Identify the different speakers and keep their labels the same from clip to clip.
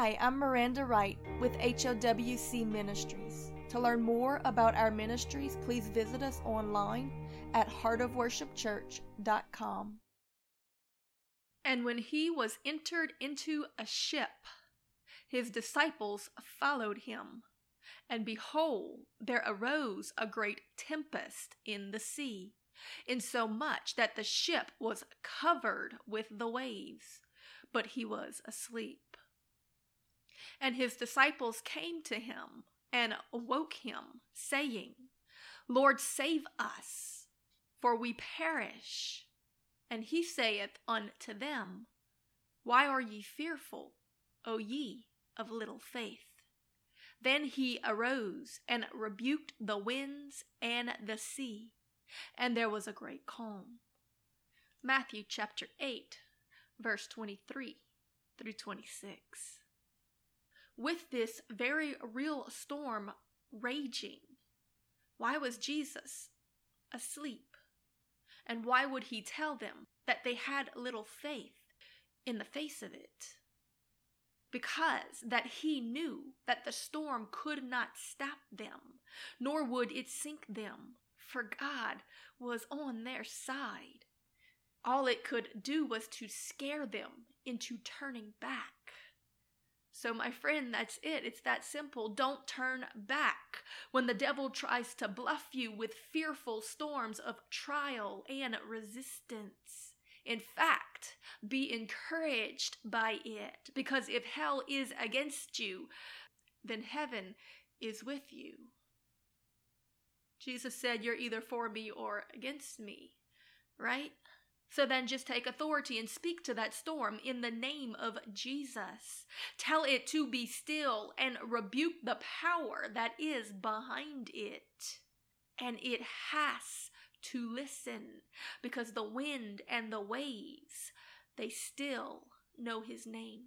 Speaker 1: Hi, I'm Miranda Wright with HOWC Ministries. To learn more about our ministries, please visit us online at heartofworshipchurch.com. And when he was entered into a ship, his disciples followed him. And behold, there arose a great tempest in the sea, insomuch that the ship was covered with the waves, but he was asleep. And his disciples came to him and awoke him, saying, Lord, save us, for we perish. And he saith unto them, Why are ye fearful, O ye of little faith? Then he arose and rebuked the winds and the sea, and there was a great calm. Matthew chapter 8, verse 23 through 26. With this very real storm raging, why was Jesus asleep? And why would he tell them that they had little faith in the face of it? because that he knew that the storm could not stop them, nor would it sink them, for God was on their side. All it could do was to scare them into turning back. So, my friend, that's it. It's that simple. Don't turn back when the devil tries to bluff you with fearful storms of trial and resistance. In fact, be encouraged by it, because if hell is against you, then heaven is with you. Jesus said, You're either for me or against me, right? So then just take authority and speak to that storm in the name of Jesus. Tell it to be still and rebuke the power that is behind it. And it has to listen because the wind and the waves, they still know his name.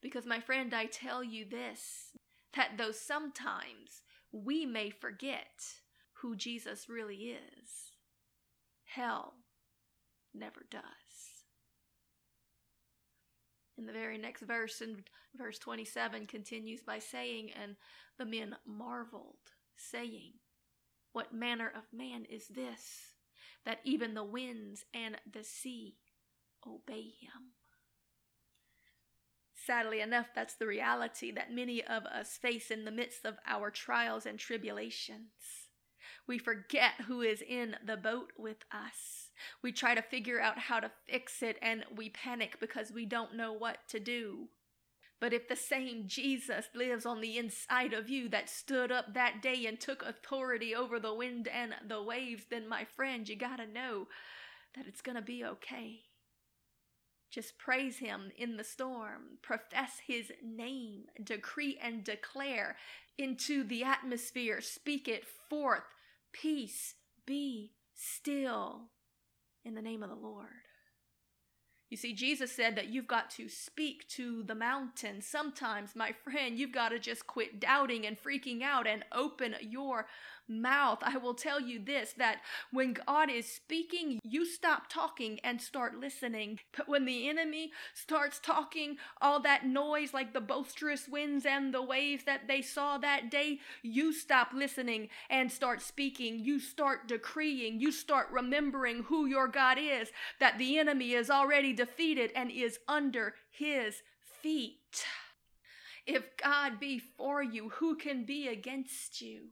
Speaker 1: Because, my friend, I tell you this that though sometimes we may forget who Jesus really is, hell never does. In the very next verse, in verse 27, continues by saying, And the men marveled, saying, what manner of man is this, that even the winds and the sea obey him? Sadly enough, that's the reality that many of us face in the midst of our trials and tribulations. We forget who is in the boat with us. We try to figure out how to fix it and we panic because we don't know what to do. But if the same Jesus lives on the inside of you that stood up that day and took authority over the wind and the waves, then my friend, you gotta know that it's gonna be okay. Just praise him in the storm, profess his name, decree and declare into the atmosphere, speak it forth. Peace, be still in the name of the Lord. You see, Jesus said that you've got to speak to the mountain. Sometimes, my friend, you've got to just quit doubting and freaking out and open your mouth. I will tell you this that when God is speaking, you stop talking and start listening. But when the enemy starts talking, all that noise like the boisterous winds and the waves that they saw that day, you stop listening and start speaking. You start decreeing. You start remembering who your God is, that the enemy is already defeated and is under his feet. If God be for you, who can be against you?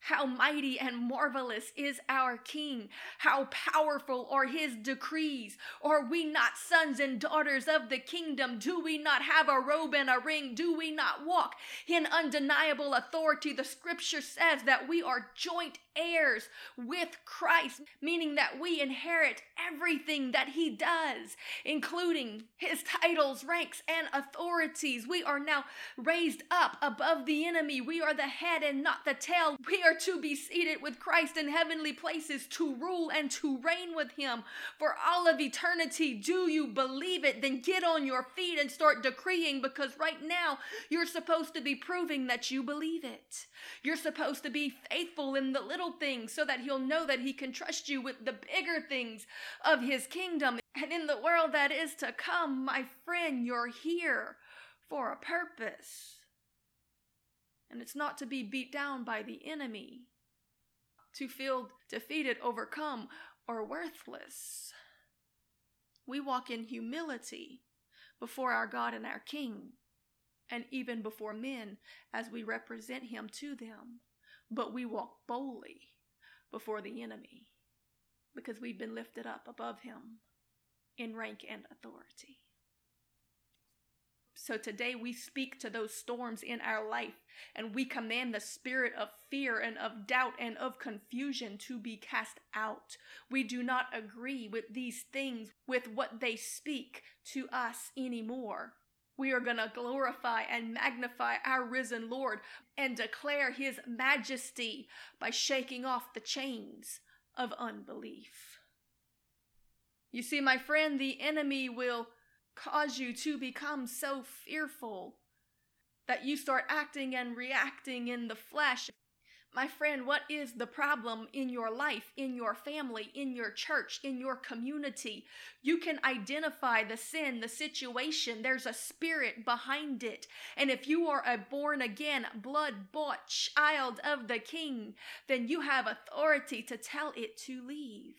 Speaker 1: How mighty and marvelous is our King. How powerful are his decrees. Are we not sons and daughters of the kingdom? Do we not have a robe and a ring? Do we not walk in undeniable authority? The scripture says that we are joint heirs with Christ, meaning that we inherit everything that he does, including his titles, ranks, and authorities. We are now raised up above the enemy. We are the head and not the tail. We are to be seated with Christ in heavenly places to rule and to reign with him for all of eternity. Do you believe it? Then get on your feet and start decreeing because right now you're supposed to be proving that you believe it. You're supposed to be faithful in the little things so that he'll know that he can trust you with the bigger things of his kingdom. And in the world that is to come, my friend, you're here for a purpose. And it's not to be beat down by the enemy, to feel defeated, overcome, or worthless. We walk in humility before our God and our King, and even before men as we represent Him to them. But we walk boldly before the enemy because we've been lifted up above Him in rank and authority. So today we speak to those storms in our life and we command the spirit of fear and of doubt and of confusion to be cast out. We do not agree with these things, with what they speak to us anymore. We are going to glorify and magnify our risen Lord and declare his majesty by shaking off the chains of unbelief. You see, my friend, the enemy will cause you to become so fearful that you start acting and reacting in the flesh. My friend, what is the problem in your life, in your family, in your church, in your community? You can identify the sin, the situation. There's a spirit behind it. And if you are a born again, blood bought child of the King, then you have authority to tell it to leave.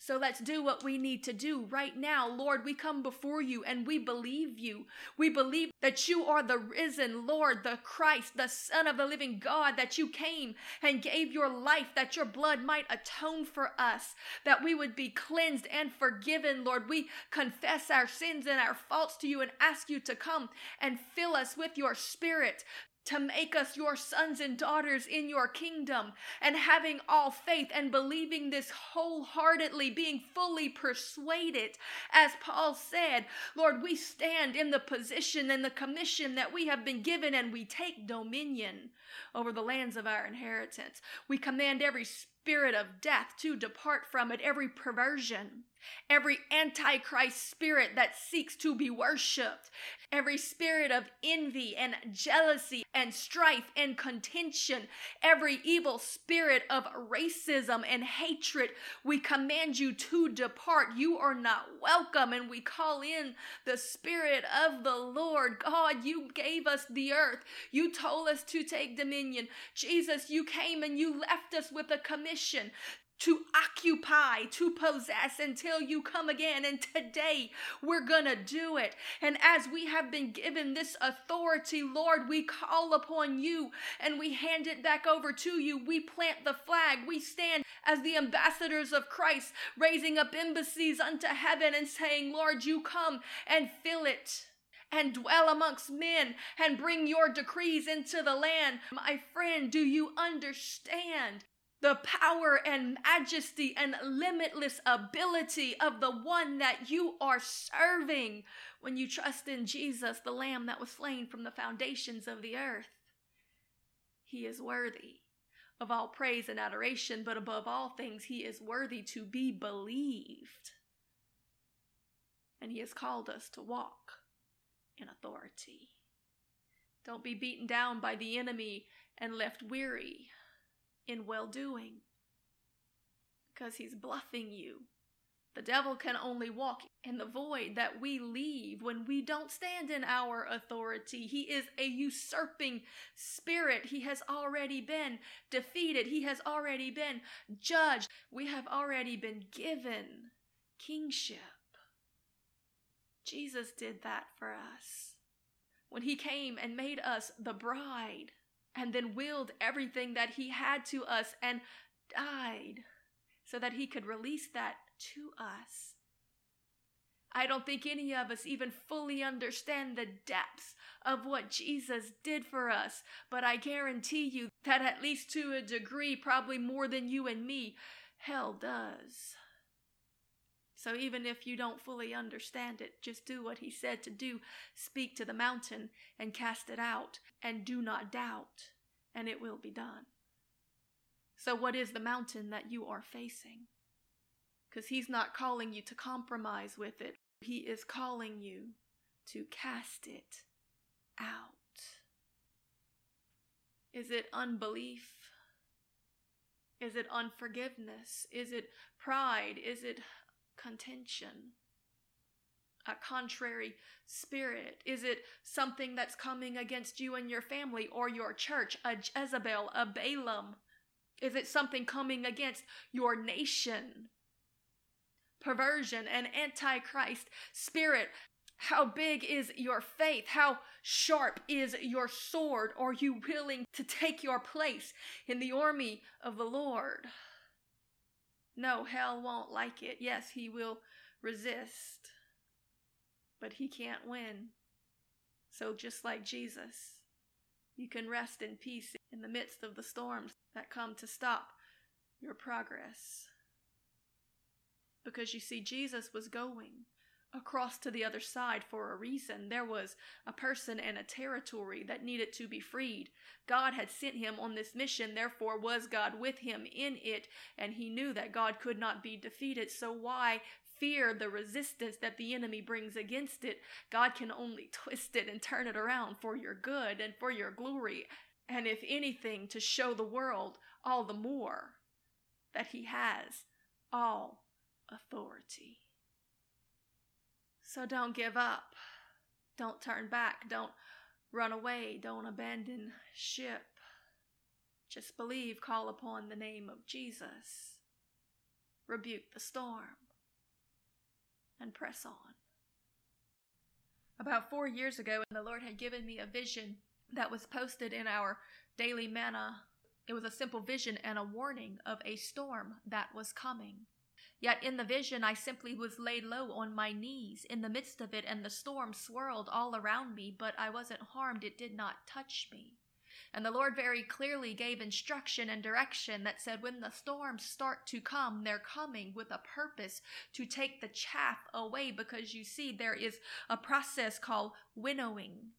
Speaker 1: So let's do what we need to do right now. Lord, we come before you and we believe you. We believe that you are the risen Lord, the Christ, the Son of the living God, that you came and gave your life, that your blood might atone for us, that we would be cleansed and forgiven, Lord. We confess our sins and our faults to you and ask you to come and fill us with your spirit to make us your sons and daughters in your kingdom, and having all faith and believing this wholeheartedly, being fully persuaded, as Paul said, Lord, we stand in the position and the commission that we have been given, and we take dominion over the lands of our inheritance. We command every spirit of death to depart from it, every perversion, every antichrist spirit that seeks to be worshiped, every spirit of envy and jealousy and strife and contention, every evil spirit of racism and hatred, we command you to depart. You are not welcome. And we call in the spirit of the Lord. God, you gave us the earth. You told us to take dominion. Jesus, you came and you left us with a commission to occupy, to possess until you come again. And today we're going to do it. And as we have been given this authority, Lord, we call upon you and we hand it back over to you. We plant the flag. We stand as the ambassadors of Christ, raising up embassies unto heaven and saying, Lord, you come and fill it and dwell amongst men and bring your decrees into the land. My friend, do you understand the power and majesty and limitless ability of the one that you are serving when you trust in Jesus, the Lamb that was slain from the foundations of the earth. He is worthy of all praise and adoration, but above all things, he is worthy to be believed. And he has called us to walk in authority. Don't be beaten down by the enemy and left weary in well doing because he's bluffing you. The devil can only walk in the void that we leave when we don't stand in our authority. He is a usurping spirit. He has already been defeated. He has already been judged. We have already been given kingship. Jesus did that for us. When he came and made us the bride, and then willed everything that he had to us and died so that he could release that to us. I don't think any of us even fully understand the depths of what Jesus did for us, but I guarantee you that at least to a degree, probably more than you and me, hell does. So even if you don't fully understand it, just do what he said to do. Speak to the mountain and cast it out, and do not doubt, and it will be done. So, what is the mountain that you are facing? Because he's not calling you to compromise with it, he is calling you to cast it out. Is it unbelief? Is it unforgiveness? Is it pride? Is it contention. a contrary spirit? Is it something that's coming against you and your family or your church, a Jezebel, a Balaam? Is it something coming against your nation? Perversion and antichrist spirit. How big is your faith? How sharp is your sword? Are you willing to take your place in the army of the Lord? No, hell won't like it. Yes, he will resist, but he can't win. So, just like Jesus, you can rest in peace in the midst of the storms that come to stop your progress. Because you see, Jesus was going across to the other side for a reason. There was a person and a territory that needed to be freed. God had sent him on this mission, therefore, was God with him in it, and he knew that God could not be defeated. So, why fear the resistance that the enemy brings against it? God can only twist it and turn it around for your good and for your glory, and if anything, to show the world all the more that he has all authority. So don't give up. Don't turn back. Don't run away. Don't abandon ship. Just believe, call upon the name of Jesus. Rebuke the storm and press on. About four years ago, the Lord had given me a vision that was posted in our daily manna. It was a simple vision and a warning of a storm that was coming. Yet in the vision, I simply was laid low on my knees in the midst of it, and the storm swirled all around me, but I wasn't harmed. It did not touch me. And the Lord very clearly gave instruction and direction that said, when the storms start to come, they're coming with a purpose to take the chaff away because you see, there is a process called winnowing.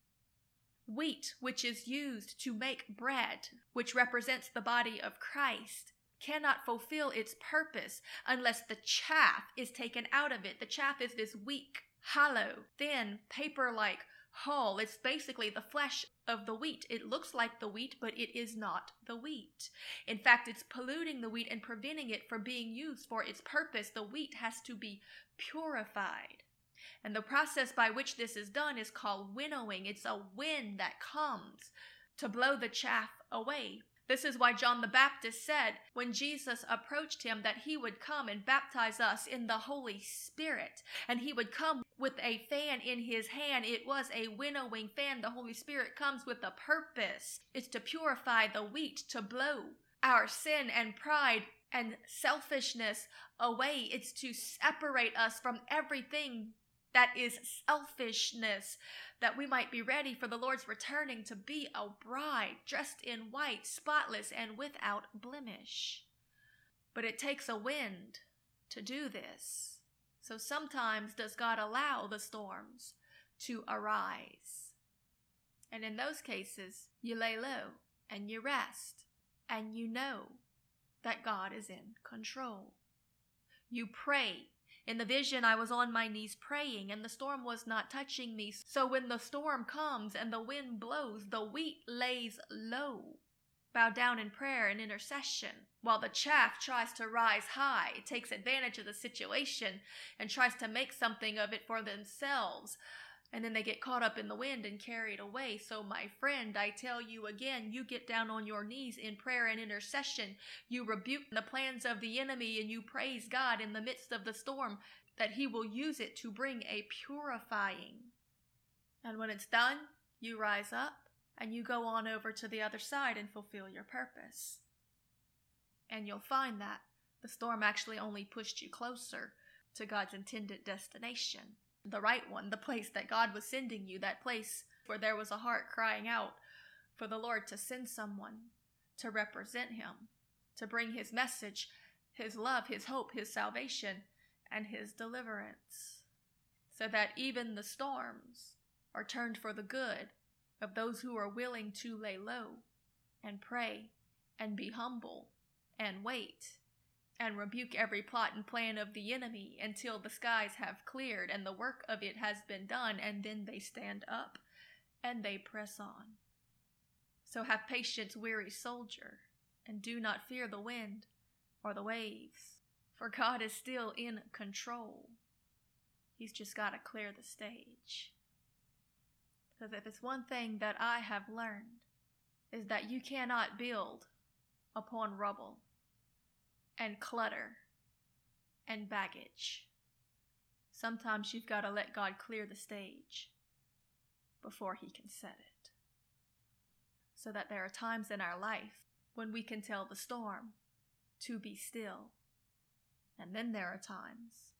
Speaker 1: Wheat, which is used to make bread, which represents the body of Christ, cannot fulfill its purpose unless the chaff is taken out of it. The chaff is this weak, hollow, thin, paper like hull. It's basically the flesh of the wheat. It looks like the wheat, but it is not the wheat. In fact, it's polluting the wheat and preventing it from being used for its purpose. The wheat has to be purified. And the process by which this is done is called winnowing. It's a wind that comes to blow the chaff away this is why John the Baptist said when Jesus approached him that he would come and baptize us in the Holy Spirit. And he would come with a fan in his hand. It was a winnowing fan. The Holy Spirit comes with a purpose. It's to purify the wheat, to blow our sin and pride and selfishness away. It's to separate us from everything that is selfishness that we might be ready for the Lord's returning to be a bride dressed in white, spotless, and without blemish. But it takes a wind to do this. So sometimes does God allow the storms to arise. And in those cases, you lay low and you rest and you know that God is in control. You pray in the vision, I was on my knees praying, and the storm was not touching me. So when the storm comes and the wind blows, the wheat lays low. Bow down in prayer and intercession, while the chaff tries to rise high, it takes advantage of the situation and tries to make something of it for themselves and then they get caught up in the wind and carried away. So, my friend, I tell you again, you get down on your knees in prayer and intercession. You rebuke the plans of the enemy and you praise God in the midst of the storm that He will use it to bring a purifying. And when it's done, you rise up and you go on over to the other side and fulfill your purpose. And you'll find that the storm actually only pushed you closer to God's intended destination the right one, the place that God was sending you, that place where there was a heart crying out for the Lord to send someone to represent Him, to bring His message, His love, His hope, His salvation, and His deliverance, so that even the storms are turned for the good of those who are willing to lay low and pray and be humble and wait and rebuke every plot and plan of the enemy until the skies have cleared and the work of it has been done, and then they stand up and they press on. So have patience, weary soldier, and do not fear the wind or the waves, for God is still in control. He's just got to clear the stage. Because if it's one thing that I have learned, is that you cannot build upon rubble and clutter and baggage. Sometimes you've got to let God clear the stage before He can set it. So that there are times in our life when we can tell the storm to be still. And then there are times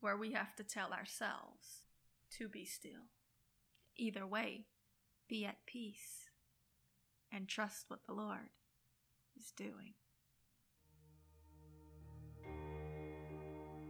Speaker 1: where we have to tell ourselves to be still. Either way, be at peace and trust what the Lord is doing.